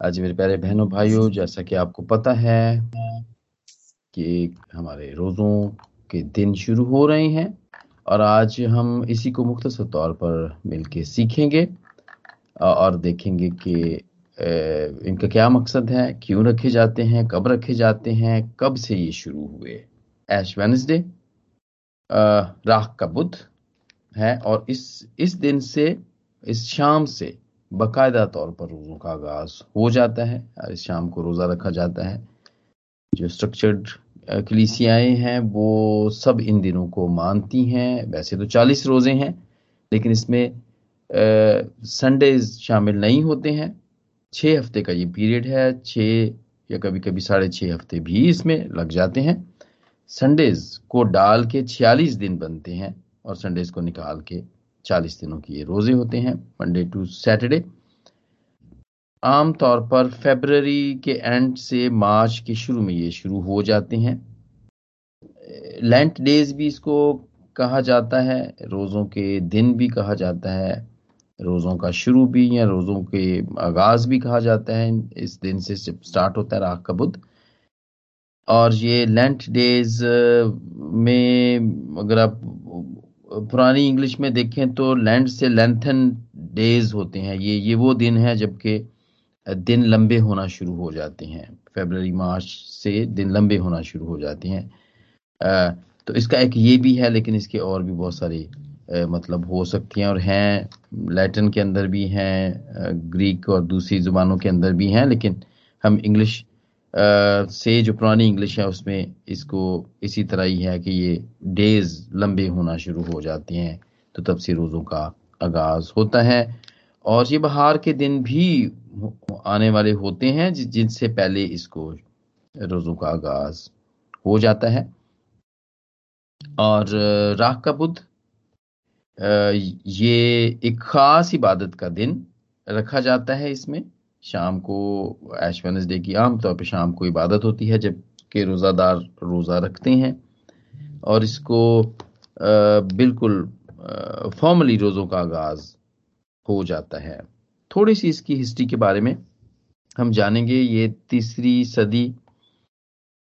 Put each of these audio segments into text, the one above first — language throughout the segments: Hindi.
आज मेरे प्यारे बहनों, भाइयों, जैसा कि आपको पता है कि हमारे रोज़ों के दिन शुरू हो रहे हैं और आज हम इसी को मुख्तसर तौर पर मिलके सीखेंगे और देखेंगे कि इनका क्या मकसद है, क्यों रखे जाते हैं, कब रखे जाते हैं, कब से ये शुरू हुए। एश वेनसडे राख का बुद्ध है और इस इस दिन से, इस शाम से बाकायदा तौर पर रोज़ों का आगाज़ हो जाता है इस शाम को रोज़ा रखा जाता है। जो स्ट्रक्चर्ड कलीसियाएँ हैं, वो सब इन दिनों को मानती हैं। वैसे तो चालीस रोज़े हैं, लेकिन इसमें संडेज शामिल नहीं होते हैं। छः हफ़्ते का ये पीरियड है छः या कभी कभी साढ़े छः हफ़्ते भी इसमें लग जाते हैं। संडेज को डाल के छियालीस दिन बनते हैं और संडेज को निकाल के चालीस दिनों की ये रोज़े होते हैं मंडे टू सैटरडे आमतौर पर फेबररी के एंड से मार्च के शुरू में ये शुरू हो जाते हैं। लेंट डेज़ भी इसको कहा जाता है, रोज़ों के दिन भी कहा जाता है, रोज़ों का शुरू भी या रोज़ों के आगाज़ भी कहा जाता है। इस दिन से स्टार्ट होता है राख का बुद्ध और ये लेंट डेज़ में अगर आप पुरानी इंग्लिश में देखें तो लैंड से लेंथन डेज़ होते हैं। ये ये वो दिन है जबकि दिन लंबे होना शुरू हो जाते हैं। फेबररी मार्च से दिन लंबे होना शुरू हो जाते हैं। तो इसका एक ये भी है, लेकिन इसके और भी बहुत सारे मतलब हो सकती हैं और हैं। लैटिन के अंदर भी हैं ग्रीक और दूसरी ज़ुबानों के अंदर भी हैं, लेकिन हम इंग्लिश से जो पुरानी इंग्लिश है, उसमें इसको इसी तरह ही है कि ये डेज़ लंबे होना शुरू हो जाते हैं तो तब से रोज़ों का आगाज़ होता है। और ये बहार के दिन भी आने वाले होते हैं जिनसे पहले इसको रोज़ों का आगाज़ हो जाता है। और राख का बुद्ध ये एक खास इबादत का दिन रखा जाता है इसमें। शाम को एश वेनसडे की आमतौर पर शाम को इबादत होती है, जबकि रोज़ादार रोज़ा रखते हैं। और इसको बिल्कुल फॉर्मली रोज़ों का आगाज़ हो जाता है। थोड़ी सी इसकी हिस्ट्री के बारे में हम जानेंगे। ये तीसरी सदी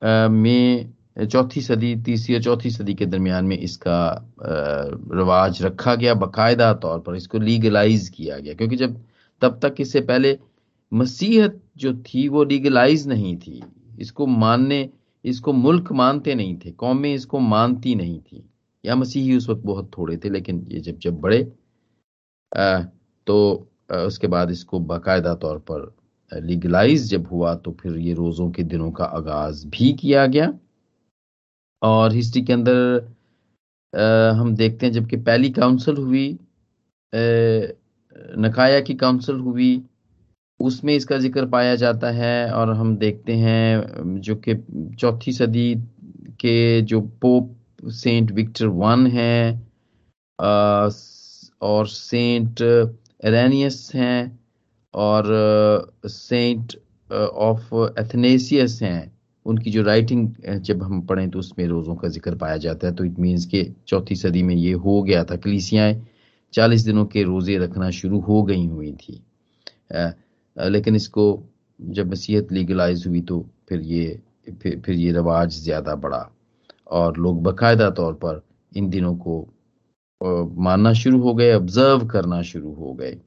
में, चौथी सदी, तीसरी और चौथी सदी के दरमियान में इसका रिवाज रखा गया। बाकायदा तौर पर इसको लीगलाइज किया गया, क्योंकि जब, तब तक इससे पहले मसीहत जो थी वो लीगलाइज नहीं थी। इसको मानने इसको मुल्क मानते नहीं थे कौमें इसको मानती नहीं थी। या मसीही उस वक्त बहुत थोड़े थे लेकिन ये जब जब बड़े आ, तो आ, उसके बाद इसको बाकायदा तौर पर लीगलाइज जब हुआ तो फिर ये रोज़ों के दिनों का आगाज़ भी किया गया। और हिस्ट्री के अंदर आ, हम देखते हैं जबकि पहली काउंसिल हुई नकाया की काउंसिल हुई उसमें इसका ज़िक्र पाया जाता है और हम देखते हैं जो कि चौथी सदी के जो पोप सेंट विक्टर वन है और सेंट एरेनियस हैं और सेंट ऑफ़ एथनेसियस हैं। उनकी जो राइटिंग जब हम पढ़ें तो उसमें रोज़ों का ज़िक्र पाया जाता है। तो इट मीन्स के चौथी सदी में ये हो गया था। कलीसियाएँ चालीस दिनों के रोज़े रखना शुरू हो गई हुई थी। लेकिन इसको जब मसीहत लीगलाइज हुई तो फिर ये फिर, फिर ये रवाज ज़्यादा बढ़ा। और लोग बाकायदा तौर पर इन दिनों को मानना शुरू हो गए ऑब्ज़र्व करना शुरू हो गए।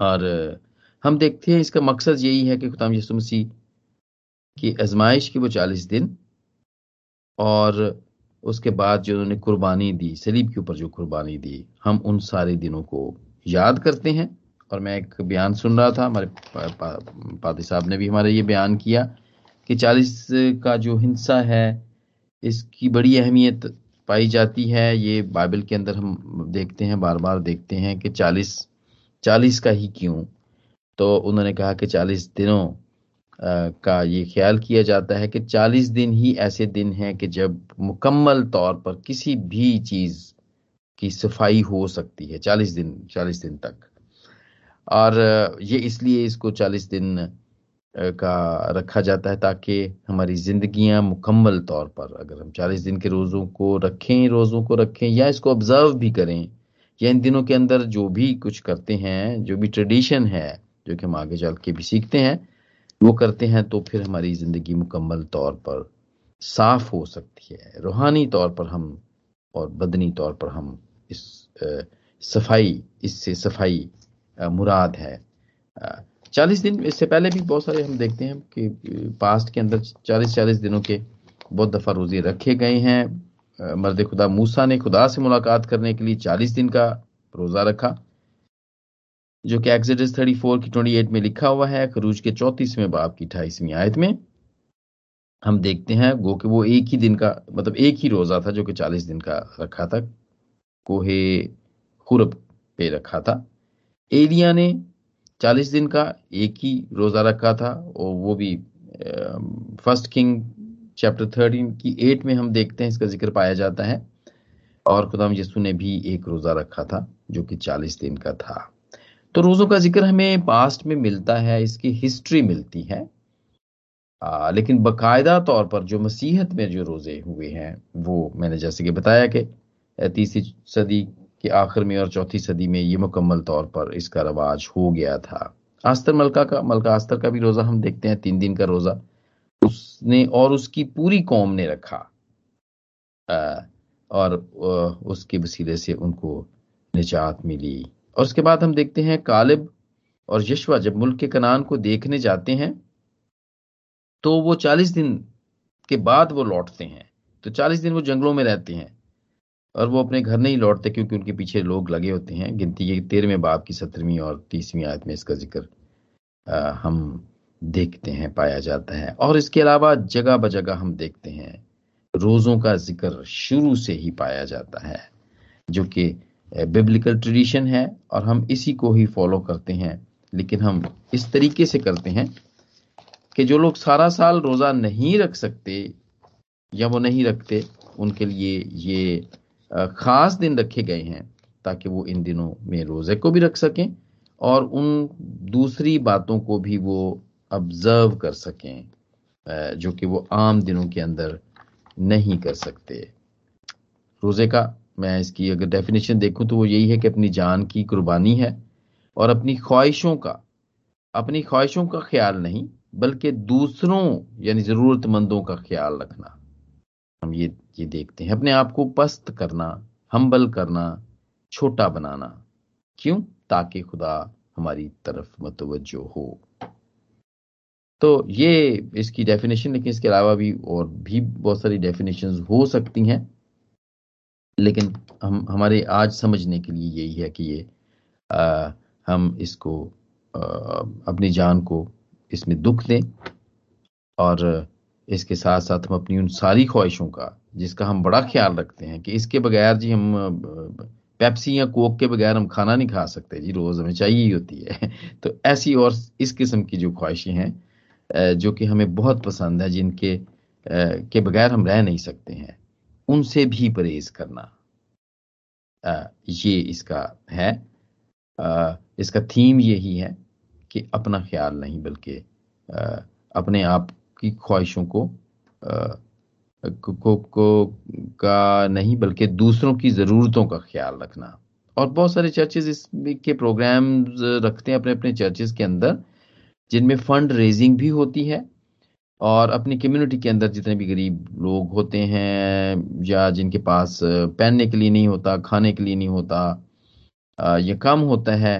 और हम देखते हैं इसका मकसद यही है कि खुदाम यसु मसीह की आजमाइश की वो चालीस दिन और उसके बाद जो उन्होंने कुर्बानी दी सलीब के ऊपर जो कुर्बानी दी हम उन सारे दिनों को याद करते हैं। और मैं एक बयान सुन रहा था, हमारे पादी साहब ने भी हमारे ये बयान किया कि चालीस का जो हिंसा है, इसकी बड़ी अहमियत पाई जाती है। ये बाइबल के अंदर हम देखते हैं बार बार देखते हैं कि चालीस चालीस का ही क्यों? तो उन्होंने कहा कि चालीस दिनों का ये ख्याल किया जाता है कि चालीस दिन ही ऐसे दिन हैं कि जब मुकम्मल तौर पर किसी भी चीज़ की सफ़ाई हो सकती है, चालीस दिन चालीस दिन तक। और ये इसलिए इसको चालीस दिन का रखा जाता है ताकि हमारी जिंदगियाँ मुकम्मल तौर पर अगर हम चालीस दिन के रोज़ों को रखें, रोज़ों को रखें या इसको ऑब्ज़र्व भी करें या इन दिनों के अंदर जो भी कुछ करते हैं, जो भी ट्रेडिशन है, जो कि हम आगे चल के भी सीखते हैं, वो करते हैं तो फिर हमारी ज़िंदगी मुकम्मल तौर पर साफ़ हो सकती है। रूहानी तौर पर हम और बदनी तौर पर हम इस सफ़ाई, इससे सफ़ाई मुराद है। चालीस दिन, इससे पहले भी बहुत सारे हम देखते हैं कि पास्ट के अंदर चालीस चालीस दिनों के बहुत दफ़ा रोज़े रखे गए हैं। मर्द खुदा मूसा ने खुदा से मुलाकात करने के लिए चालीस दिन का रोज़ा रखा, जो कि एक्सिडस थर्टी फोर की ट्वेंटी एट में लिखा हुआ है, खरूज के चौतीसवें बाप की अठाईसवीं आयत में। हम देखते हैं गो कि वो एक ही दिन का मतलब एक ही रोज़ा था जो कि चालीस दिन का रखा था, कोहे खुरब पे रखा था। एलिया ने चालीस दिन का एक ही रोजा रखा था और वो भी फ़र्स्ट किंग चैप्टर थर्टीन की एट में हम देखते हैं इसका ज़िक्र पाया जाता है। और खुदाम यसु ने भी एक रोजा रखा था जो कि चालीस दिन का था। तो रोजों का ज़िक्र हमें पास्ट में मिलता है इसकी हिस्ट्री मिलती है। आ, लेकिन बकायदा तौर पर जो मसीहत में जो रोज़े हुए हैं वो मैंने जैसे कि बताया कि तीसरी सदी कि आखिर में और चौथी सदी में ये मुकम्मल तौर पर इसका रवाज हो गया था। आस्तर मलका का, मलका आस्तर का भी रोज़ा हम देखते हैं, तीन दिन का रोज़ा। उसने और उसकी पूरी कौम ने रखा। और उसके वसीले से उनको निजात मिली। और उसके बाद हम देखते हैं कालिब और यशवा जब मुल्क के कनान को देखने जाते हैं तो वो चालीस दिन के बाद वो लौटते हैं। तो चालीस दिन वो जंगलों में रहते हैं। और वो अपने घर नहीं लौटते क्योंकि उनके पीछे लोग लगे होते हैं। गिनती के तेरहवें बाप की सत्रहवीं और तीसवीं आयत में इसका ज़िक्र हम देखते हैं, पाया जाता है। और इसके अलावा जगह ब जगह हम देखते हैं। रोजों का ज़िक्र शुरू से ही पाया जाता है, जो कि बिब्लिकल ट्रेडिशन है और हम इसी को ही फॉलो करते हैं। लेकिन हम इस तरीके से करते हैं कि जो लोग सारा साल रोजा नहीं रख सकते या वो नहीं रखते, उनके लिए ये खास दिन रखे गए हैं ताकि वो इन दिनों में रोज़े को भी रख सकें और उन दूसरी बातों को भी वो ऑब्ज़र्व कर सकें जो कि वो आम दिनों के अंदर नहीं कर सकते। रोज़े का मैं इसकी अगर डेफिनेशन देखूँ तो वो यही है कि अपनी जान की कुर्बानी है और अपनी ख्वाहिशों का, अपनी ख्वाहिशों का ख्याल नहीं, बल्कि दूसरों यानी ज़रूरतमंदों का ख्याल रखना। हम ये ये देखते हैं। अपने आप को पस्त करना हम्बल करना छोटा बनाना। क्यों? ताकि खुदा हमारी तरफ़ मतवजो हो। तो ये इसकी डेफिनेशन लेकिन इसके अलावा भी और भी बहुत सारी डेफिनेशंस हो सकती हैं। लेकिन हम हमारे आज समझने के लिए यही है कि ये आ, हम इसको आ, अपनी जान को इसमें दुख दें और इसके साथ साथ हम अपनी उन सारी ख्वाहिशों का, जिसका हम बड़ा ख्याल रखते हैं कि इसके बगैर जी हम पेप्सी या कोक के बगैर हम खाना नहीं खा सकते जी, रोज हमें चाहिए ही होती है। तो ऐसी और इस किस्म की जो ख्वाहिशें हैं जो कि हमें बहुत पसंद है, जिनके के बगैर हम रह नहीं सकते हैं, उनसे भी परहेज करना ये इसका है। इसका थीम यही है कि अपना ख्याल नहीं, बल्कि अपने आप की ख्वाहिशों को को, को का नहीं बल्कि दूसरों की ज़रूरतों का ख्याल रखना। और बहुत सारे चर्चेज इस के प्रोग्राम्स रखते हैं अपने अपने चर्चेज के अंदर जिनमें फंड रेजिंग भी होती है और अपनी कम्युनिटी के अंदर जितने भी गरीब लोग होते हैं या जिनके पास पहनने के लिए नहीं होता खाने के लिए नहीं होता या कम होता है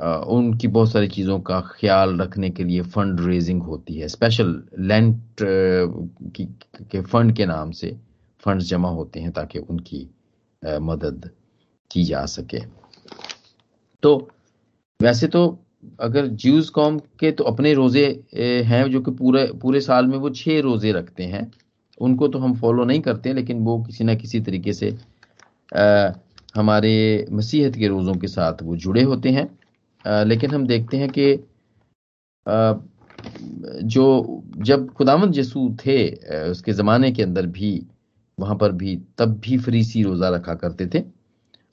उनकी बहुत सारी चीज़ों का ख्याल रखने के लिए फंड रेजिंग होती है। स्पेशल लेंट की के फंड के नाम से फंड्स जमा होते हैं ताकि उनकी मदद की जा सके। तो वैसे तो अगर ज्यूज कॉम के तो अपने रोज़े हैं जो कि पूरे पूरे साल में वो छह रोज़े रखते हैं। उनको तो हम फॉलो नहीं करते लेकिन वो किसी ना किसी तरीके से आ, हमारे मसीहत के रोज़ों के साथ वो जुड़े होते हैं। लेकिन हम देखते हैं कि जो जब खुदामंद यसू थे उसके ज़माने के अंदर भी, वहाँ पर भी, तब भी फरीसी रोज़ा रखा करते थे।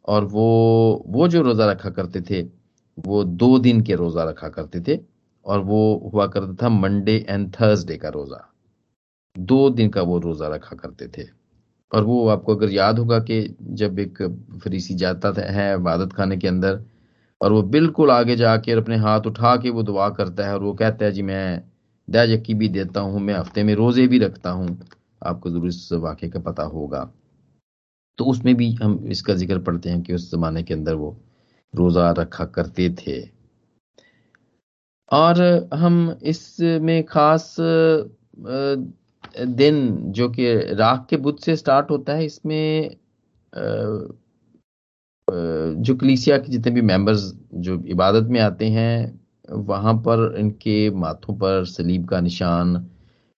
और वो वो जो रोज़ा रखा करते थे, वो दो दिन के रोज़ा रखा करते थे। और वो हुआ करता था मंडे एंड थर्सडे का रोज़ा। दो दिन का वो रोज़ा रखा करते थे। और वो, आपको अगर याद होगा कि जब एक फरीसी जाता है, इबादत खाने के अंदर और वो बिल्कुल आगे जाके अपने हाथ उठा के वो दुआ करता है और वो कहता है, जी मैं दया यकी भी देता हूँ, मैं हफ़्ते में रोज़े भी रखता हूँ। आपको ज़रूर इस वाक्य का पता होगा। तो उसमें भी हम इसका ज़िक्र पढ़ते हैं कि उस जमाने के अंदर वो रोजा रखा करते थे। और हम इसमें खास दिन जो कि राख के बुद्ध से स्टार्ट होता है, इसमें जो कलीसिया के जितने भी मेंबर्स जो इबादत में आते हैं, वहाँ पर इनके माथों पर सलीब का निशान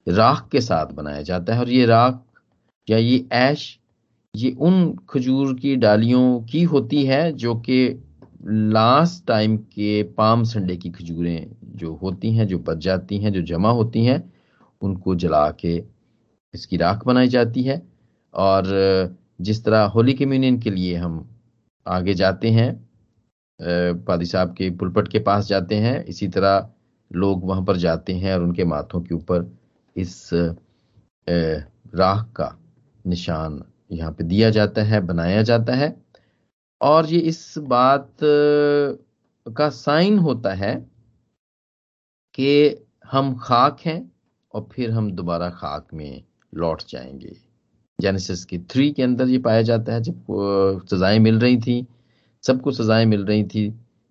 राख के साथ बनाया जाता है। और ये राख या ये ऐश, ये उन खजूर की डालियों की होती है जो कि लास्ट टाइम के पाम संडे की खजूरें जो होती हैं, जो बच जाती हैं, जो जमा होती हैं, उनको जला के इसकी राख बनाई जाती है। और जिस तरह होली कम्युनियन के लिए हम आगे जाते हैं पादी साहब के पुलपट के पास जाते हैं। इसी तरह लोग वहाँ पर जाते हैं और उनके माथों के ऊपर इस राह का निशान यहाँ पे दिया जाता है, बनाया जाता है। और ये इस बात का साइन होता है कि हम खाक हैं और फिर हम दोबारा खाक में लौट जाएँगे। जेनेसिस की थ्री के अंदर ये पाया जाता है, जब सजाएँ मिल रही थी, सबको सजाएँ मिल रही थी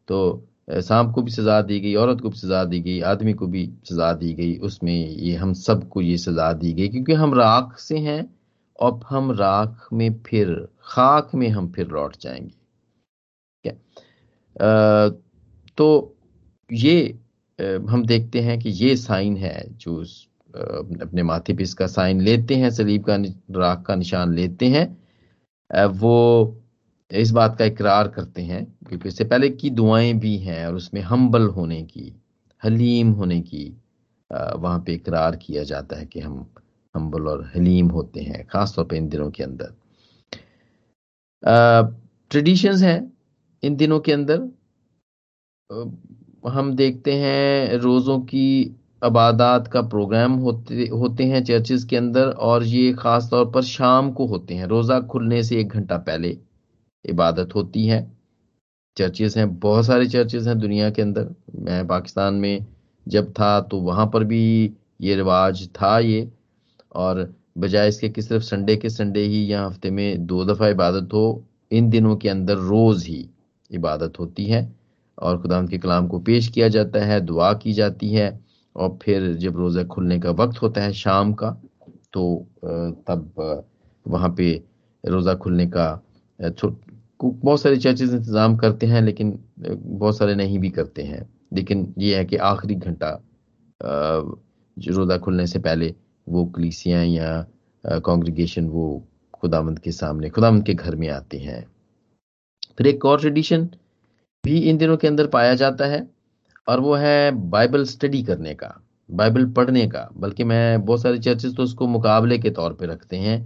तो सांप को भी सजा दी गई, औरत को भी सजा दी गई, आदमी को भी सजा दी गई, उसमें ये हम सबको ये सजा दी गई, क्योंकि हम राख से हैं और हम राख में फिर, खाक में हम फिर लौट जाएँगे। क्या? तो ये हम देखते हैं कि ये साइन है जो अपने माथे पे इसका साइन लेते हैं, सलीब का राख का निशान लेते हैं। वो इस बात का इकरार करते हैं क्योंकि इससे पहले की दुआएँ भी हैं और उसमें हम्बल होने की, हलीम होने की वहाँ पे इकरार किया जाता है कि हम हम्बल और हलीम होते हैं, खासतौर पर इन दिनों के अंदर। ट्रेडिशंस हैं इन दिनों के अंदर। हम देखते हैं रोज़ों की अबादात का प्रोग्राम होते होते हैं चर्चेस के अंदर और ये ख़ास तौर पर शाम को होते हैं। रोज़ा खुलने से एक घंटा पहले इबादत होती है। चर्चेस हैं, बहुत सारे चर्चेस हैं दुनिया के अंदर। मैं पाकिस्तान में जब था तो वहाँ पर भी ये रिवाज था ये। और बजाय इसके कि सिर्फ़ संडे के संडे ही या हफ़्ते में दो दफ़ा इबादत हो, इन दिनों के अंदर रोज़ ही इबादत होती है। और खुदा के कलाम को पेश किया जाता है, दुआ की जाती है। और फिर जब रोज़ा खुलने का वक्त होता है शाम का तो तब वहाँ पे रोज़ा खुलने का बहुत सारे चर्चेज इंतज़ाम करते हैं, लेकिन बहुत सारे नहीं भी करते हैं। लेकिन ये है कि आखिरी घंटा रोज़ा खुलने से पहले वो कलीसियाँ या कॉन्ग्रीगेशन वो खुदामंद के सामने खुदामंद के घर में आते हैं। फिर एक और ट्रेडिशन भी इन दिनों के अंदर पाया जाता है। और वो है बाइबल स्टडी करने का, बाइबल पढ़ने का। बल्कि मैं बहुत सारे चर्चेस तो उसको मुकाबले के तौर पे रखते हैं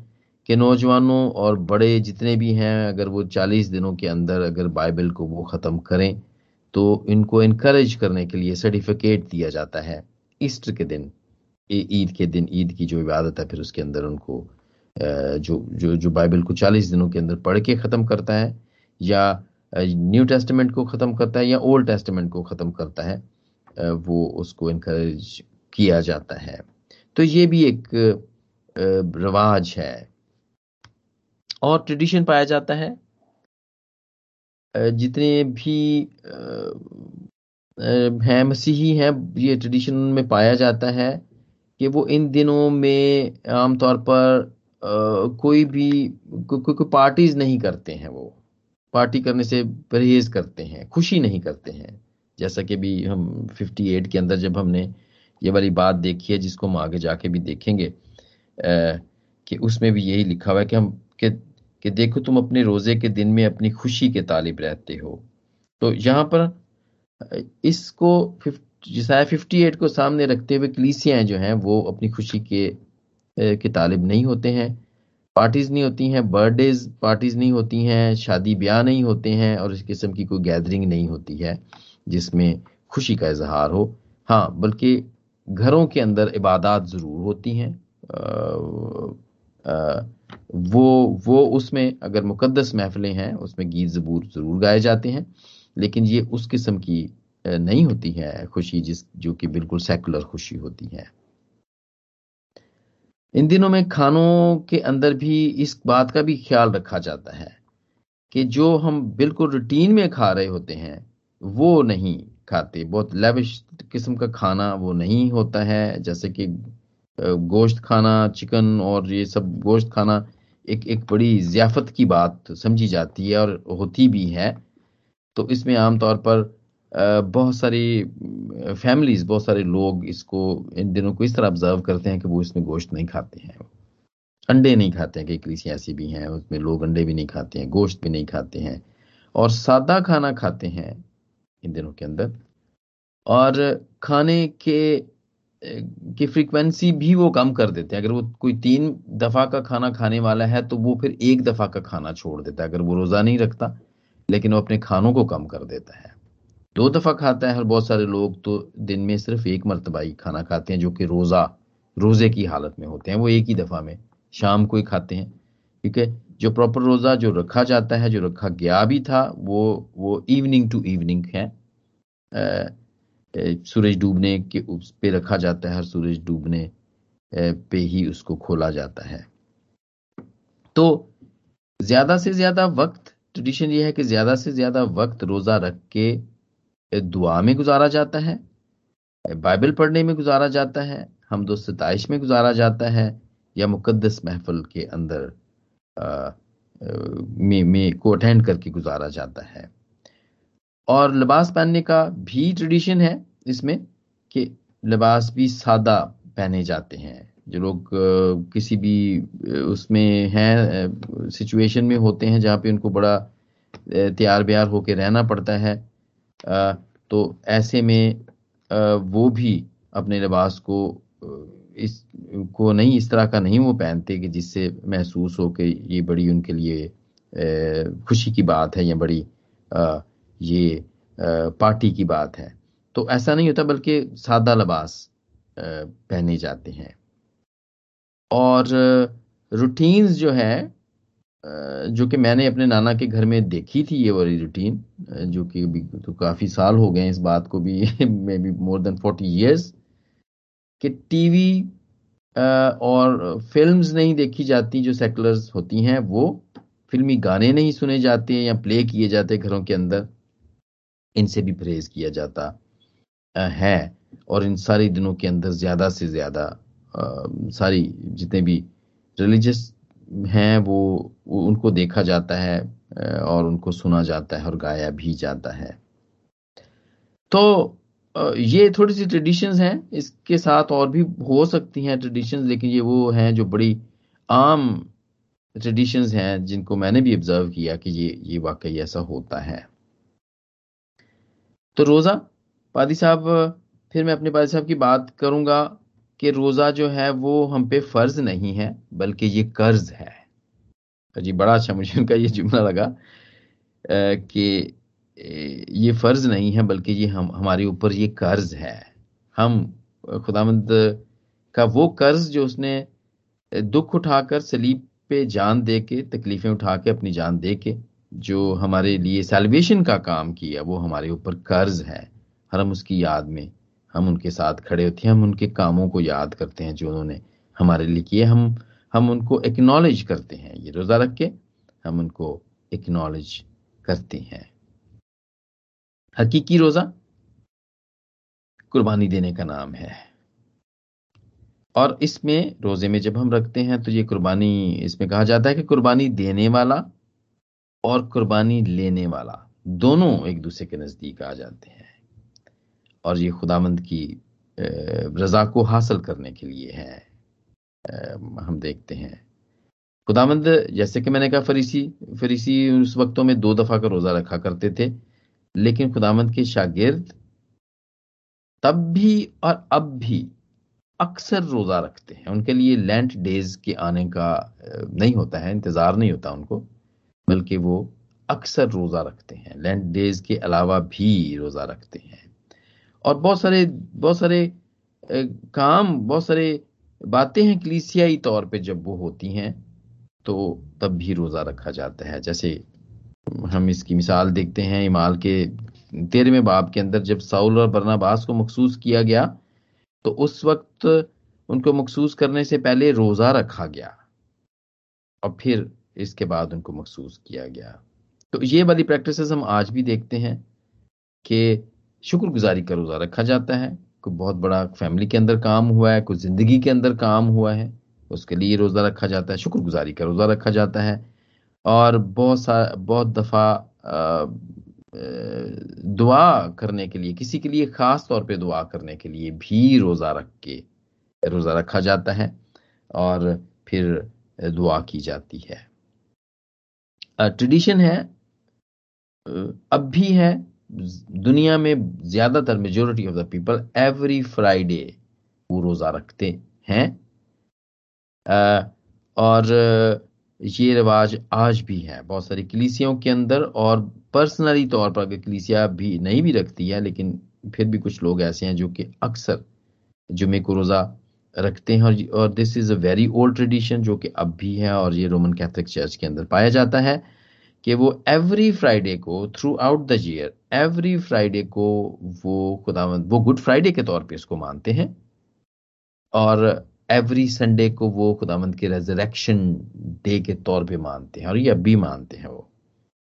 कि नौजवानों और बड़े जितने भी हैं, अगर वो चालीस दिनों के अंदर अगर बाइबल को वो ख़त्म करें तो इनको इनक्रेज करने के लिए सर्टिफिकेट दिया जाता है ईस्टर के दिन। ईद के दिन, ईद की जो इबादत है, फिर उसके अंदर उनको जो जो जो बाइबल को चालीस दिनों के अंदर पढ़ के ख़त्म करता है, या न्यू टेस्टमेंट को ख़त्म करता है या ओल्ड टेस्टमेंट को ख़त्म करता है वो उसको इनक्रेज किया जाता है। तो ये भी एक रिवाज है। और ट्रेडिशन पाया जाता है जितने भी हैं मसीही हैं ये ट्रेडिशन में पाया जाता है कि वो इन दिनों में आमतौर पर कोई भी कोई को, पार्टीज़ नहीं करते हैं वो। पार्टी करने से परहेज करते हैं खुशी नहीं करते हैं। जैसा कि भी हम 58 के अंदर जब हमने ये वाली बात देखी है जिसको हम आगे जाके भी देखेंगे कि उसमें भी यही लिखा हुआ है कि हम कि, कि देखो तुम अपने रोज़े के दिन में अपनी खुशी के तालिब रहते हो। तो यहाँ पर इसको जिसाया 58 को सामने रखते हुए कलीसियाँ जो हैं वो अपनी खुशी के के तालिब नहीं होते हैं। पार्टीज़ नहीं होती हैं, बर्थडेज पार्टीज़ नहीं होती हैं, शादी ब्याह नहीं होते हैं और इस किस्म की कोई गैदरिंग नहीं होती है जिसमें खुशी का इजहार हो। हाँ बल्कि घरों के अंदर इबादत ज़रूर होती हैं। वो वो उसमें अगर मुकदस महफिलें हैं, उसमें गीत जबूर ज़रूर गाए जाते हैं, लेकिन ये उस किस्म की नहीं होती है खुशी जिस, जो कि बिल्कुल सेकुलर खुशी होती है। इन दिनों में खानों के अंदर भी इस बात का भी ख्याल रखा जाता है कि जो हम बिल्कुल रूटीन में खा रहे होते हैं, वो नहीं खाते। बहुत लेविश किस्म का खाना वो नहीं होता है। जैसे कि गोश्त खाना चिकन और ये सब गोश्त खाना एक एक बड़ी जियाफत की बात समझी जाती है और होती भी है। तो इसमें आमतौर पर बहुत सारी फैमिलीज़ बहुत सारे लोग इसको इन दिनों को इस तरह ऑब्ज़र्व करते हैं कि वो इसमें गोश्त नहीं खाते हैं। अंडे नहीं खाते हैं कई कृषि ऐसी भी हैं, उसमें लोग अंडे भी नहीं खाते हैं, गोश्त भी नहीं खाते हैं और सादा खाना खाते हैं इन दिनों के अंदर। और खाने के की फ्रीक्वेंसी भी वो कम कर देते हैं। अगर वो कोई तीन दफ़ा का खाना खाने वाला है तो वो फिर एक दफ़ा का खाना छोड़ देता है। अगर वो रोजा नहीं रखता, लेकिन वो अपने खानों को कम कर देता है। दो दफ़ा खाता है और बहुत सारे लोग तो दिन में सिर्फ़ एक मरतबा ही खाना खाते हैं, जो कि रोजा, रोज़े की हालत में होते हैं। वो एक ही दफ़ा में शाम को ही खाते हैं है? जो प्रॉपर रोजा, जो रखा जाता है, जो रखा गया भी था, वो वो इवनिंग टू इवनिंग है। सूरज डूबने के उस पे रखा जाता है सूरज डूबने पे ही उसको खोला जाता है। तो ज़्यादा से ज़्यादा वक्त ट्रेडिशन ये है कि ज़्यादा से ज़्यादा वक्त रोजा रख के दुआ में गुजारा जाता है बाइबल पढ़ने में गुजारा जाता है हम दो सताइश में गुजारा जाता है या मुकदस महफल के अंदर में, में को अटेंड करके गुजारा जाता है। और लिबास पहनने का भी ट्रेडिशन है इसमें कि लिबास भी सादा पहने जाते हैं। जो लोग किसी भी उसमें हैं सिचुएशन में होते हैं जहाँ पे उनको बड़ा तैयार ब्यार होकर रहना पड़ता है। तो ऐसे में वो भी अपने लिबास को इस, को नहीं, इस तरह का नहीं वो पहनते कि जिससे महसूस हो कि ये बड़ी उनके लिए खुशी की बात है या बड़ी ये पार्टी की बात है। तो ऐसा नहीं होता बल्कि सादा लिबास पहने जाते हैं। और रूटीन्स जो है जो कि मैंने अपने नाना के घर में देखी थी ये वाली रूटीन जो कि तो काफ़ी साल हो गए इस बात को भी, may be more than forty years कि टीवी और फिल्म्स नहीं देखी जाती जो सेकुलर्स होती हैं, वो फिल्मी गाने नहीं सुने जाते या प्ले किए जाते घरों के अंदर, इनसे भी परहेज किया जाता है। और इन सारे दिनों के अंदर ज़्यादा से ज़्यादा सारी जितने भी रिलीजियस हैं, वो, उनको देखा जाता है। और उनको सुना जाता है और गाया भी जाता है। तो ये थोड़ी सी ट्रेडिशंस हैं, इसके साथ और भी हो सकती हैं ट्रेडिशंस लेकिन ये वो हैं जो बड़ी आम ट्रेडिशंस हैं, जिनको मैंने भी ऑब्ज़र्व किया कि ये ये वाकई ऐसा होता है। तो रोज़ा, पादी साहब, फिर मैं अपने पादी साहब की बात करूँगा कि रोज़ा जो है वो हम पे फ़र्ज़ नहीं है, बल्कि ये कर्ज है। जी, बड़ा अच्छा मुझे उनका ये जुमला लगा कि ये फ़र्ज़ नहीं है, बल्कि ये हम, हमारे ऊपर ये कर्ज है। हम, खुदामंद का वो कर्ज जो उसने दुख उठाकर सलीब पे जान दे के तकलीफ़ें उठा के अपनी जान दे के जो हमारे लिए सेलिब्रेशन का काम किया, वो हमारे ऊपर कर्ज है। हर हम उसकी याद में, हम उनके साथ खड़े होते हैं, हम उनके कामों को याद करते हैं, जो उन्होंने हमारे लिए किए। हम हम उनको एक्नॉलेज करते हैं, ये रोज़ा रख के हम उनको एक्नॉलेज करते हैं। हकीकी रोज़ा कुर्बानी देने का नाम है। और इसमें रोज़े में जब हम रखते हैं तो ये कुर्बानी, इसमें कहा जाता है कि कुर्बानी देने वाला और कुर्बानी लेने वाला दोनों एक दूसरे के नज़दीक आ जाते हैं। और ये खुदामंद की रजा को हासिल करने के लिए है। हम देखते हैं। खुदामंद जैसे कि मैंने कहा, फरीसी फरीसी उस वक्तों में दो दफ़ा का रोजा रखा करते थे, लेकिन खुदामंद के शागिर्द तब भी और अब भी अक्सर रोजा रखते हैं। उनके लिए लैंड डेज़ के आने का नहीं होता है, इंतज़ार नहीं होता उनको, बल्कि वो अक्सर रोजा रखते हैं। लैंड डेज़ के अलावा भी रोजा रखते हैं। और बहुत सारे बहुत सारे काम, बहुत सारे बातें हैं कलीसियाई तौर पे जब वो होती हैं तो तब भी रोज़ा रखा जाता है। जैसे हम इसकी मिसाल देखते हैं, इमाल के तेरहवें बाब के अंदर जब साउल और बरनाबास को मखसूस किया गया तो उस वक्त उनको मखसूस करने से पहले रोज़ा रखा गया और फिर इसके बाद उनको मखसूस किया गया। तो ये वाली प्रैक्टिस हम आज भी देखते हैं कि शुक्रगुजारी का रोज़ा रखा जाता है। कोई बहुत बड़ा फैमिली के अंदर काम हुआ है कोई ज़िंदगी के अंदर काम हुआ है, उसके लिए रोज़ा रखा जाता है, शुक्रगुजारी का रोज़ा रखा जाता है। और बहुत सा, बहुत दफ़ा दुआ करने के लिए, किसी के लिए ख़ास तौर पे दुआ करने के लिए भी रोज़ा रख के रोज़ा रखा जाता है और फिर दुआ की जाती है। ट्रेडिशन है अब भी है दुनिया में ज़्यादातर majority of the people every Friday वो रोजा रखते हैं। और ये रिवाज आज भी है। बहुत सारी कलीसियों के अंदर और पर्सनली तौर पर अगर कलीसिया भी नहीं भी रखती है, लेकिन फिर भी कुछ लोग ऐसे हैं जो कि अक्सर जुमे को रोज़ा रखते हैं। और और this is a very old tradition जो कि अब भी है और ये रोमन कैथलिक चर्च के अंदर पाया जाता है। कि वो एवरी फ्राइडे को throughout the year every Friday को वो खुदावंद, वो गुड फ्राइडे के तौर पे इसको मानते हैं। और एवरी संडे को वो खुदावंद के रेजरेक्शन डे के तौर पे मानते हैं और ये अब भी मानते हैं वो।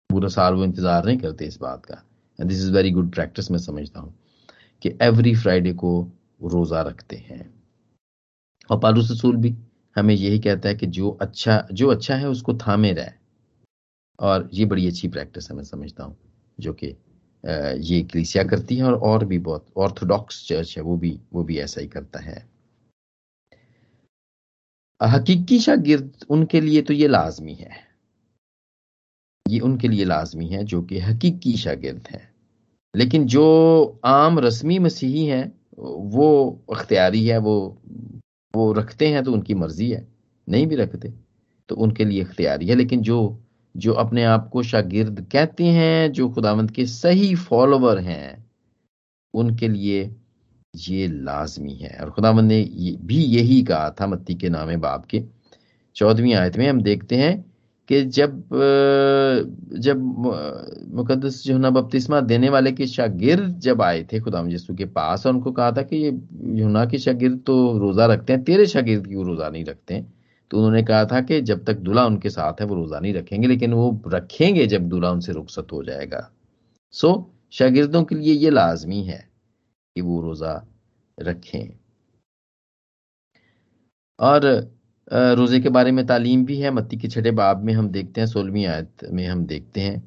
पूरा साल वो इंतज़ार नहीं करते इस बात का। This is very good practice मैं समझता हूँ कि एवरी फ्राइडे को रोजा रखते हैं। और पालूस रसूल भी हमें यही कहता है कि जो अच्छा जो अच्छा है उसको थामे रहे। और ये बड़ी अच्छी प्रैक्टिस है, मैं समझता हूँ, जो कि ये क्लिसिया करती है और और भी बहुत, ऑर्थोडॉक्स चर्च है, वो भी वो भी ऐसा ही करता है। हकीकी शागिर्द उनके लिए तो ये लाजमी है। ये उनके लिए लाजमी है, जो कि हकीकी शागिर्द है। लेकिन जो आम रस्मी मसीही है, वो अख्तियारी है, वो वो रखते हैं तो उनकी मर्ज़ी है, नहीं भी रखते तो उनके लिए अख्तियारी है। लेकिन जो जो अपने आप को शागिर्द कहते हैं, जो खुदावंत के सही फॉलोवर हैं, उनके लिए ये लाजमी है। और खुदावंत ने भी यही कहा था मत्ती के नामे बाप के चौदहवीं आयत में। हम देखते हैं कि जब जब मुकदस जो ना बपतिस्मा देने वाले के शागिर्द जब आए थे, खुदाम यीशु के पास, और उनको कहा था कि ये यूना के शागिर्द तो रोजा रखते हैं, तेरे शागिर्द क्यों रोजा नहीं रखते हैं? तो उन्होंने कहा था कि जब तक दूल्हा उनके साथ है, वो रोजा नहीं रखेंगे, लेकिन वो रखेंगे जब दूल्हा उनसे रुखसत हो जाएगा। सो शागिर्दों के लिए ये लाजमी है कि वो रोजा रखें। और रोज़े के बारे में तालीम भी है, मत्ती के छठे बाब में हम देखते हैं, सोलहवीं आयत में हम देखते हैं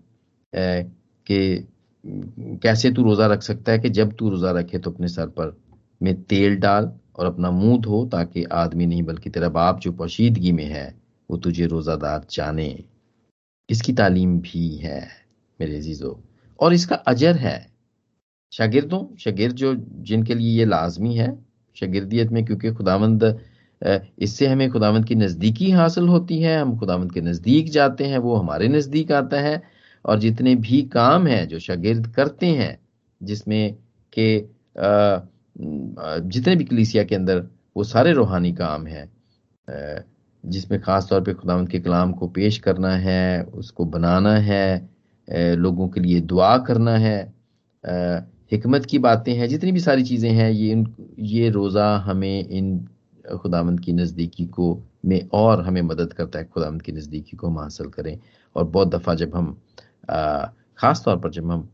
कि कैसे तू रोज़ा रख सकता है कि जब तू रोज़ा रखे तो अपने सर पर में तेल डाल और अपना मुँह धो ताकि आदमी नहीं, बल्कि तेरा बाप जो पोशीदगी में है, वो तुझे रोज़ादार जाने। इसकी तालीम भी है, मेरे अजीज़ो। और इसका अजर है। शागिर्दों, शागिर्द जो, जिनके लिए ये लाजमी है, शागिर्दियत में, क्योंकि खुदावंद इससे हमें खुदावंत की नज़दीकी हासिल होती है, हम खुदावंत के नज़दीक जाते हैं, वो हमारे नज़दीक आता है। और जितने भी काम हैं जो शागिर्द करते हैं, जिसमें के जितने भी कलीसिया के अंदर वो सारे रूहानी काम हैं जिसमें ख़ास तौर पे खुदावंत के कलाम को पेश करना है, उसको बनाना है लोगों के लिए दुआ करना है हिकमत की बातें हैं, जितनी भी सारी चीज़ें हैं, ये ये रोज़ा हमें इन खुदामंद की नज़दीकी को में और हमें मदद करता है खुदामंद की नज़दीकी को हम हासिल करें। और बहुत दफ़ा जब हम ख़ास तौर पर जब हम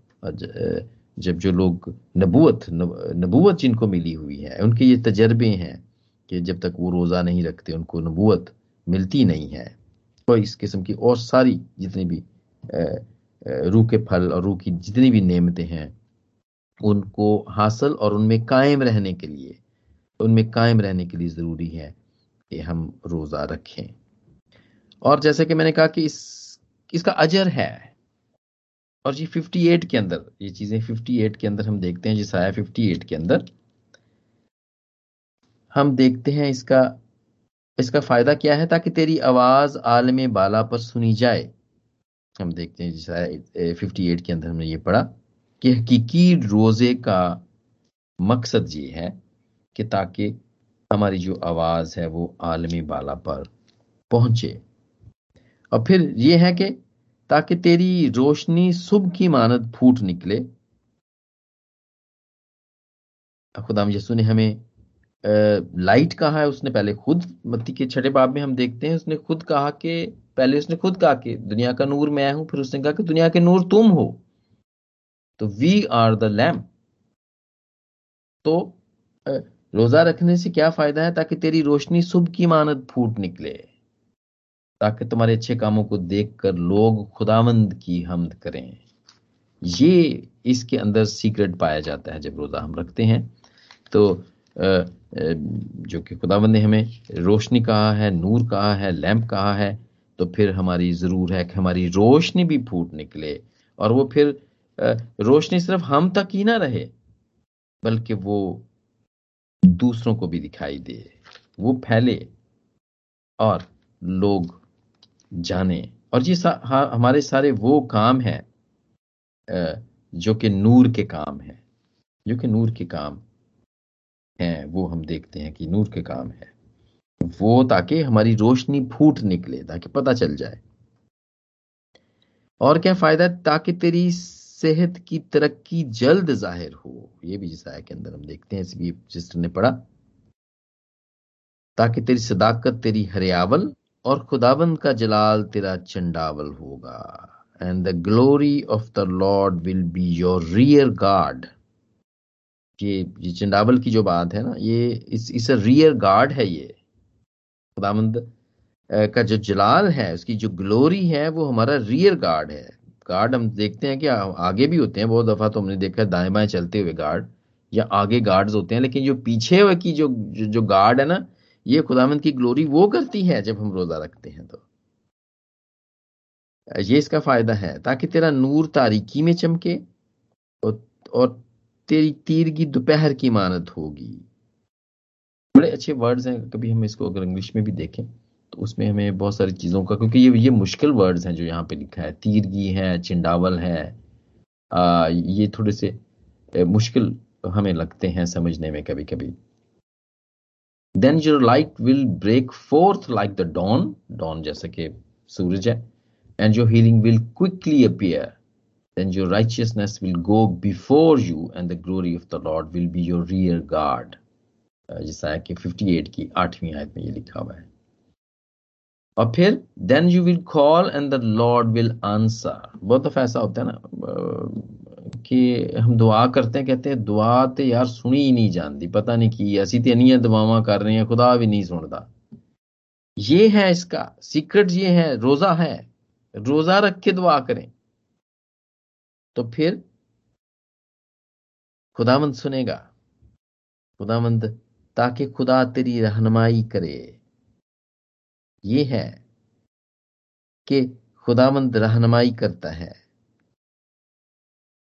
जब जो लोग नबूत नबूत जिनको मिली हुई है, उनके ये तजर्बे हैं कि जब तक वो रोज़ा नहीं रखते, उनको नबूत मिलती नहीं है। तो इस किस्म की और सारी जितनी भी रूह के फल और रूह की जितनी भी नेमतें हैं, उनको हासिल और उनमें कायम रहने के लिए, उनमें कायम रहने के लिए ज़रूरी है कि हम रोज़ा रखें। और जैसे कि मैंने कहा कि इस, इसका अजर है और ये 58 के अंदर, ये चीज़ें 58 के अंदर हम देखते हैं जिस आया 58 के अंदर। हम देखते हैं इसका इसका फ़ायदा क्या है ताकि तेरी आवाज़ आलम बाला पर सुनी जाए। हम देखते हैं जिस आया 58 के अंदर हमने ये पढ़ा कि हकीकी रोज़े का मकसद ये है कि ताकि हमारी जो आवाज़ है वो आलमी बाला पर पहुँचे। और फिर ये है कि ताकि तेरी रोशनी सुबह की मानद फूट निकले। खुदाम यसु ने हमें लाइट कहा है, उसने पहले खुद मत्ती के छठे बाब में हम देखते हैं, उसने खुद कहा कि, पहले उसने खुद कहा कि, दुनिया का नूर मैं हूँ, फिर उसने कहा कि, दुनिया के नूर तुम हो। तो वी आर द लैम्प तो रोजा रखने से क्या फ़ायदा है ताकि तेरी रोशनी सुबह की मानद फूट निकले? ताकि तुम्हारे अच्छे कामों को देखकर लोग खुदावंद की हमद करें। ये इसके अंदर सीक्रेट पाया जाता है जब रोजा हम रखते हैं। तो जो कि खुदावंद ने हमें रोशनी कहा है, नूर कहा है, लैंप कहा है तो फिर हमारी ज़रूर है कि हमारी रोशनी भी फूट निकले और वो फिर रोशनी सिर्फ़ हम तक ही ना रहे, बल्कि वो दूसरों को भी दिखाई दे, वो फैले और लोग जाने। और ये सा, हमारे सारे वो काम हैं जो कि नूर के काम हैं। जो कि नूर के काम हैं वो हम देखते हैं कि नूर के काम है। वो ताकि हमारी रोशनी फूट निकले ताकि पता चल जाए। और क्या फ़ायदा ताकि तेरी सेहत की तरक्की जल्द ज़ाहिर हो? ये भी जिस के अंदर हम देखते हैं भी सिस्टर ने पढ़ा। ताकि तेरी सदाकत तेरी हरियावल और खुदाबंद का जलाल तेरा चंडावल होगा. And the glory of the Lord will be your rear guard ये ये चंडावल की जो बात है ना ये इस इस रियर गार्ड है ये. खुदामंद का जो जलाल है उसकी जो ग्लोरी है वो हमारा रियर गार्ड है. गार्ड हम देखते हैं कि आगे भी होते हैं. बहुत दफ़ा तो हमने देखा है दाएँ बाएँ चलते हुए गार्ड या आगे गार्ड्स होते हैं लेकिन जो पीछे की जो, जो गार्ड है ना ये खुदामंद की ग्लोरी वो करती है जब हम रोजा रखते हैं तो। ये इसका फ़ायदा है ताकि तेरा नूर तारीकी में चमके और, और तेरी तीर की दोपहर की मानत होगी। बड़े अच्छे वर्ड्स हैं कभी हम इसको अगर इंग्लिश में भी देखें तो उसमें हमें बहुत सारी चीज़ों का क्योंकि ये ये मुश्किल वर्ड्स हैं जो यहाँ पे लिखा है। तीरगी है चिंडावल है आ, ये थोड़े से मुश्किल हमें लगते हैं समझने में कभी कभी then your light will break forth like the dawn dawn जैसा कि सूरज है and your healing will quickly appear then your righteousness will go before you, and the glory of the Lord will be your rear guard. जैसा कि 58 की आठवीं आयत में ये लिखा हुआ है और फिर then you will call and the Lord will answer बहुत दफ़ा ऐसा होता है ना हम दुआ करते हैं, कहते हैं, दुआ तो यार सुनी ही नहीं जाती पता नहीं की, ऐसी तो नहीं दुआवा कर रहे हैं, खुदा भी नहीं सुनता ये है इसका, सीक्रेट ये है, रोजा है, रोजा रख के दुआ करें। तो फिर खुदामंद सुनेगा खुदामंद ताकि खुदा तेरी रहनुमाई करे। ये है कि खुदामंद रहनुमाई करता है।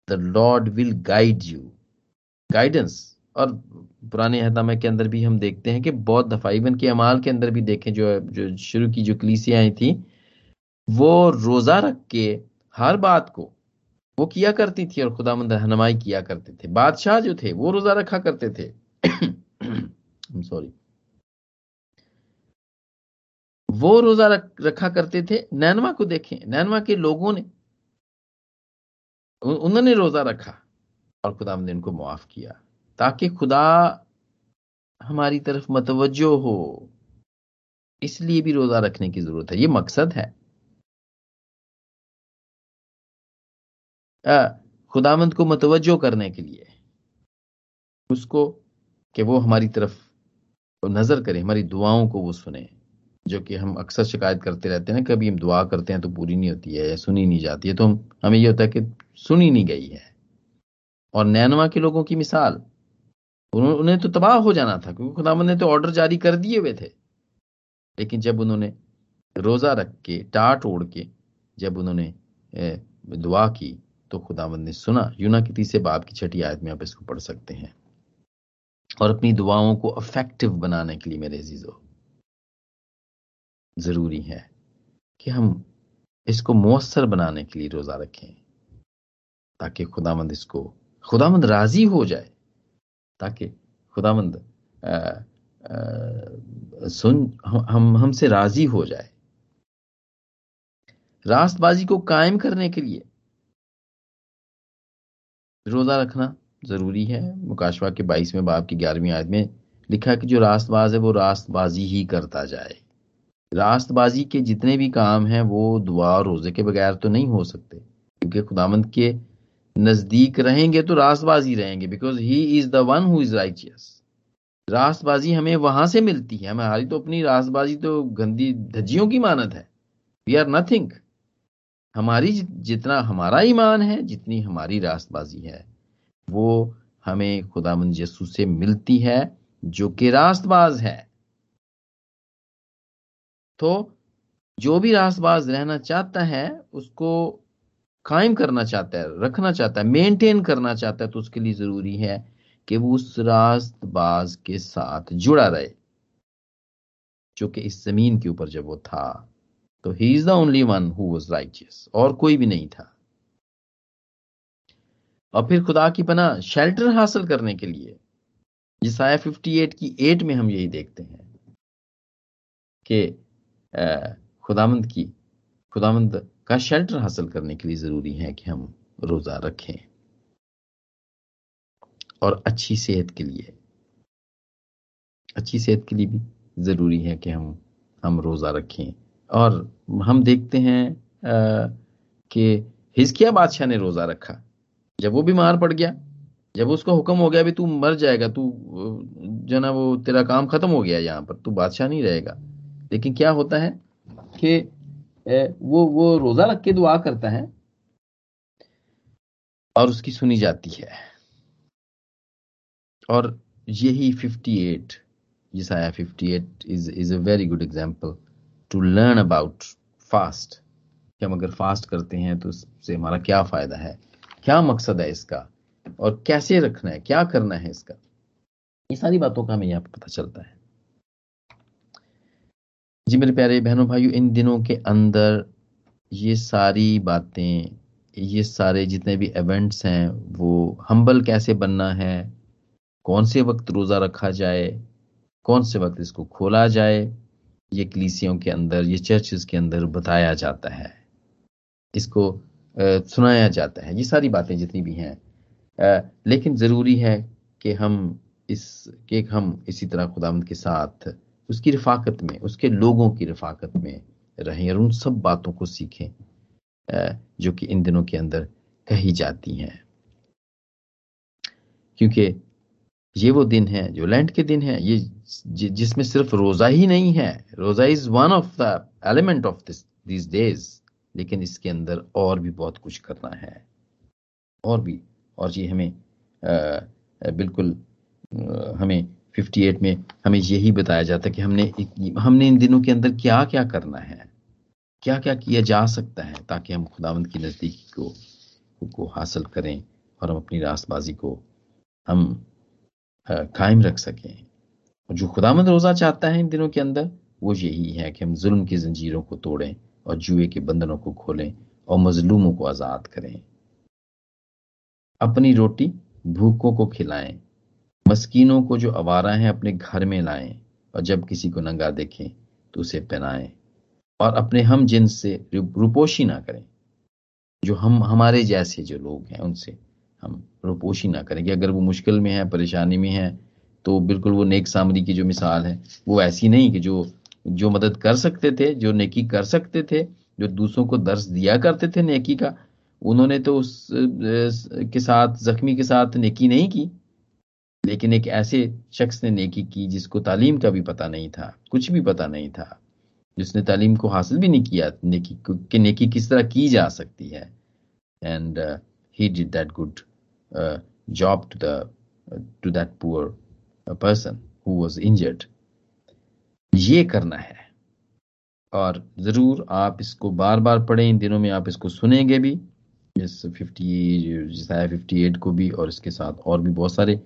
The Lord will guide you guidance और पुराने हदामे के अंदर भी हम देखते हैं कि बहुत दफ़ा इवन के अमाल के अंदर भी देखें जो जो शुरू की जो कलीसियाएँ थी वो रोजा रख के हर बात को वो किया करती थी और खुदा मंद रहनमाई किया करते थे। बादशाह जो थे वो रोजा रखा करते थे। सॉरी वो रोजा रख, रखा करते थे। नैनवा को देखें। नैनवा के लोगों ने उन्होंने रोजा रखा और खुदा ने उनको मुआफ किया, ताकि खुदा हमारी तरफ़ मतवजो हो। इसलिए भी रोजा रखने की ज़रूरत है। ये मकसद है। खुदामंद को मतवजो करने के लिए उसको कि वो हमारी तरफ़ नज़र करे, हमारी दुआओं को वो सुने। जो कि हम अक्सर शिकायत करते रहते हैं ना कभी हम दुआ करते हैं तो पूरी नहीं होती है या सुनी नहीं जाती है तो हम, हमें ये होता है कि सुनी नहीं गई है। और नैनवा के लोगों की मिसाल, उन्हें तो तबाह हो जाना था, क्योंकि खुदामंद ने तो ऑर्डर जारी कर दिए हुए थे। लेकिन जब उन्होंने रोजा रख के, टाट ओढ़ के, जब उन्होंने दुआ की तो खुदावंद ने सुना। यूना की तीसरे बाप की छठी आयत में आप इसको पढ़ सकते हैं। और अपनी दुआओं को अफेक्टिव बनाने के लिए मेरे अजीजों ज़रूरी है कि हम इसको मौसर बनाने के लिए रोजा रखें, ताकि खुदामंद इसको, खुदामंद राज़ी हो जाए, ताकि खुदामंद सुन, हम हमसे राज़ी हो जाए। रास्तबाजी को कायम करने के लिए रोजा रखना ज़रूरी है। मुकाशवा के बाईसवें बाब की ग्यारहवीं आयत में लिखा कि जो रास्तबाज है वो रास्तबाजी ही करता जाए। रास्तबाजी के जितने भी काम हैं, वो दुआ रोज़े के बगैर तो नहीं हो सकते। क्योंकि खुदामंद के नज़दीक रहेंगे तो रास्तबाजी रहेंगे because he is the one who is righteous रास्तबाजी हमें वहाँ से मिलती है। हमारी तो अपनी रास्तबाजी तो गंदी धज्जियों की मानत है। वी आर नथिंग हमारी जितना हमारा ईमान है, जितनी हमारी रास्तबाजी है, वो हमें खुदामंद यसू से मिलती है, जो कि रास्तबाज है। तो जो भी रास्तबाज रहना चाहता है, उसको कायम करना चाहता है, रखना चाहता है मेंटेन करना चाहता है तो उसके लिए ज़रूरी है कि वो उस रास्तबाज के साथ जुड़ा रहे, जो कि इस ज़मीन के ऊपर जब वो था तो he is the only one who was righteous और कोई भी नहीं था। और फिर खुदा की पना शेल्टर हासिल करने के लिए, जिसाया 58 की 8 में हम यही देखते हैं कि खुदामंद की, खुदामंद का शेल्टर हासिल करने के लिए ज़रूरी है कि हम रोजा रखें और अच्छी सेहत के लिए, अच्छी सेहत के लिए भी ज़रूरी है कि हम हम रोजा रखें। और हम देखते हैं कि हिजकिया बादशाह ने रोजा रखा। जब वो बीमार पड़ गया, जब उसको हुक्म हो गया भी तू मर जाएगा, तू जो ना वो तेरा काम खत्म हो गया यहाँ पर, तू बादशाह नहीं रहेगा। लेकिन क्या होता है कि वो वो रोजा रख के दुआ करता है और उसकी सुनी जाती है। और यही 58 जिस आया 58 is is a very good example to learn about fast हम अगर फास्ट करते हैं तो उससे हमारा क्या फ़ायदा है? क्या मकसद है इसका? और कैसे रखना है? क्या करना है इसका? ये सारी बातों का हमें यहाँ पता चलता है। जी मेरे प्यारे बहनों भाइयों इन दिनों के अंदर ये सारी बातें ये सारे जितने भी इवेंट्स हैं वो हम्बल कैसे बनना है कौन से वक्त रोज़ा रखा जाए कौन से वक्त इसको खोला जाए ये कलीसियों के अंदर ये चर्चेस के अंदर बताया जाता है। इसको आ, सुनाया जाता है। ये सारी बातें जितनी भी हैं लेकिन ज़रूरी है कि हम इस कि हम इसी तरह खुदामद के साथ उसकी रफाकत में उसके लोगों की रफाकत में रहें और उन सब बातों को सीखें जो कि इन दिनों के अंदर कही जाती हैं। क्योंकि ये वो दिन है जो लैंड के दिन है ये जिसमें सिर्फ़ रोजा ही नहीं है। रोजा is one of the element of this this days लेकिन इसके अंदर और भी बहुत कुछ करना है। और भी और ये हमें आ, बिल्कुल आ, हमें 58 में हमें यही बताया जाता है कि हमने हमने इन दिनों के अंदर क्या क्या करना है क्या क्या किया जा सकता है ताकि हम खुदावंद की नज़दीकी को को हासिल करें और हम अपनी रास्तबाजी को हम कायम रख सकें। जो खुदामंद रोज़ा चाहता है इन दिनों के अंदर, वो यही है कि हम जुल्म की जंजीरों को तोड़ें और जुए के बंधनों को खोलें और मजलूमों को आज़ाद करें। अपनी रोटी भूखों को खिलाएँ। मस्कीनों को जो आवारा हैं अपने घर में लाएँ और जब किसी को नंगा देखें तो उसे पहनाएँ और अपने हम जिन से रुपोशी ना करें। जो हम, हमारे जैसे जो लोग हैं, उनसे हम रुपोशी ना करें कि अगर वो मुश्किल में है, परेशानी में है तो बिल्कुल वो नेक सामरी की जो मिसाल है, वो ऐसी नहीं कि जो जो मदद कर सकते थे, जो नेकी कर सकते थे, जो दूसरों को दर्श दिया करते थे नेकी का, उन्होंने तो उस के साथ, जख्मी के साथ नेकी नहीं की। लेकिन एक ऐसे शख्स ने नेकी की जिसको तालीम का भी पता नहीं था, कुछ भी पता नहीं था। जिसने तालीम को हासिल भी नहीं किया, नेकी कि नेकी किस तरह की जा सकती है। And he did that good job to the to that poor person who was injured ये करना है। और ज़रूर आप इसको बार बार पढ़ें, इन दिनों में आप इसको सुनेंगे भी। इस फिफ्टी फिफ्टी एट को भी और इसके साथ और भी बहुत सारे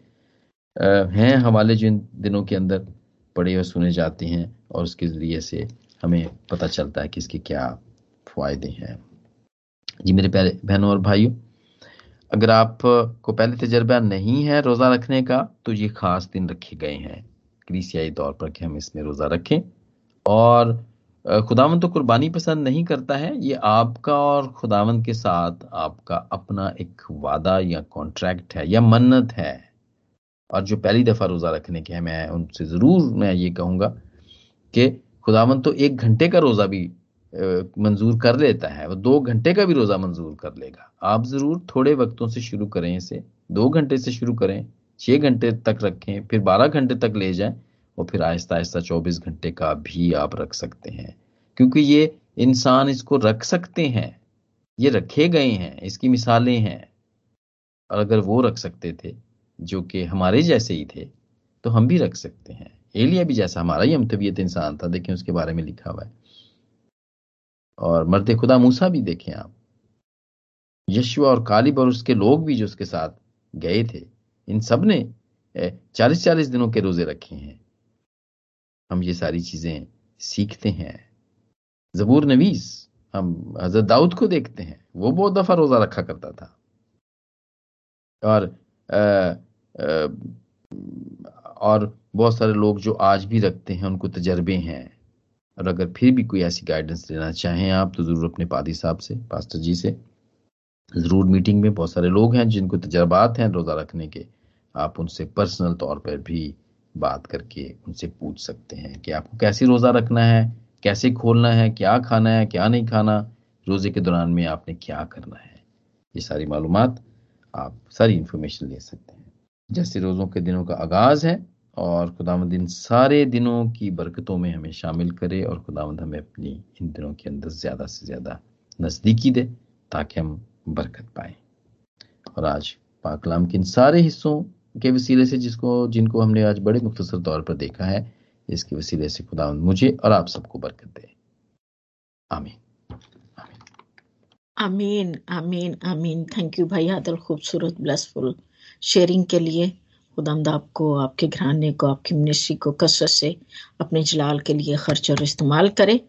हैं हवाले जो इन दिनों के अंदर पढ़े और सुने जाते हैं और उसके ज़रिए से हमें पता चलता है कि इसके क्या फ़ायदे हैं। जी मेरे प्यारे बहनों और भाइयों, अगर आप को पहले तजर्बा नहीं है रोज़ा रखने का तो ये ख़ास दिन रखे गए हैं। क्रीसियाई तौर पर कि हम इसमें रोज़ा रखें और खुदावन तो कुर्बानी पसंद नहीं करता है, ये आपका और खुदावन के साथ आपका अपना एक वादा या कॉन्ट्रैक्ट है या मन्नत है। और जो पहली दफ़ा रोजा रखने के हैं, मैं उनसे ज़रूर, मैं ये कहूँगा कि खुदावन तो एक घंटे का रोजा भी मंजूर कर लेता है वो दो घंटे का भी रोजा मंजूर कर लेगा। आप ज़रूर थोड़े वक्तों से शुरू करें इसे, दो घंटे से शुरू करें, छह घंटे तक रखें, फिर बारह घंटे तक ले जाएँ और फिर आहिस्ता आहिस्ता चौबीस घंटे का भी आप रख सकते हैं। क्योंकि ये इंसान इसको रख सकते हैं, ये रखे गए हैं, इसकी मिसालें हैं। और अगर वो रख सकते थे जो कि हमारे जैसे ही थे तो हम भी रख सकते हैं। एलिया भी जैसा हमारा ही हम तबीयत इंसान था देखें उसके बारे में लिखा हुआ है। और मर्द खुदा मूसा भी देखें आप। यशुआ और कालिब और उसके लोग भी जो उसके साथ गए थे इन सबने चालीस चालीस दिनों के रोज़े रखे हैं। हम ये सारी चीज़ें सीखते हैं। जबूर नवीस हम हज़रत दाऊद को देखते हैं। वो बहुत दफ़ा रोजा रखा करता था। और आ, और बहुत सारे लोग जो आज भी रखते हैं, उनको तजर्बे हैं। और अगर फिर भी कोई ऐसी गाइडेंस लेना चाहें आप तो ज़रूर अपने पादी साहब से पास्टर जी से ज़रूर मीटिंग में बहुत सारे लोग हैं जिनको तजर्बात हैं रोज़ा रखने के। आप उनसे पर्सनल तौर पर भी बात करके उनसे पूछ सकते हैं कि आपको कैसे रोज़ा रखना है, कैसे खोलना है, क्या खाना है, क्या नहीं खाना, रोज़े के दौरान में आपने क्या करना है। ये सारी मालूम आप सारी इंफॉर्मेशन ले सकते हैं। जैसे रोज़ों के दिनों का आगाज़ है और खुदावंद इन सारे दिनों की बरकतों में हमें शामिल करे और खुदावंद हमें अपनी इन दिनों के अंदर ज़्यादा से ज़्यादा नज़दीकी दे ताकि हम बरकत पाए। और आज पाकलाम के इन सारे हिस्सों के वसीले से जिसको, जिनको हमने आज बड़े मुख्तर तौर पर देखा है, इसके वसीले से खुदावंद मुझे और आप सबको बरकत दे। आमीन। आमीन। आमीन आमीन थैंक यू भाई आदल खूबसूरत, ब्लेसफुल। शेयरिंग के लिए। खुदामद आपको, आपके घराने को, आपकी मिनिस्ट्री को कसरत से, अपने जलाल के लिए खर्च और इस्तेमाल करे।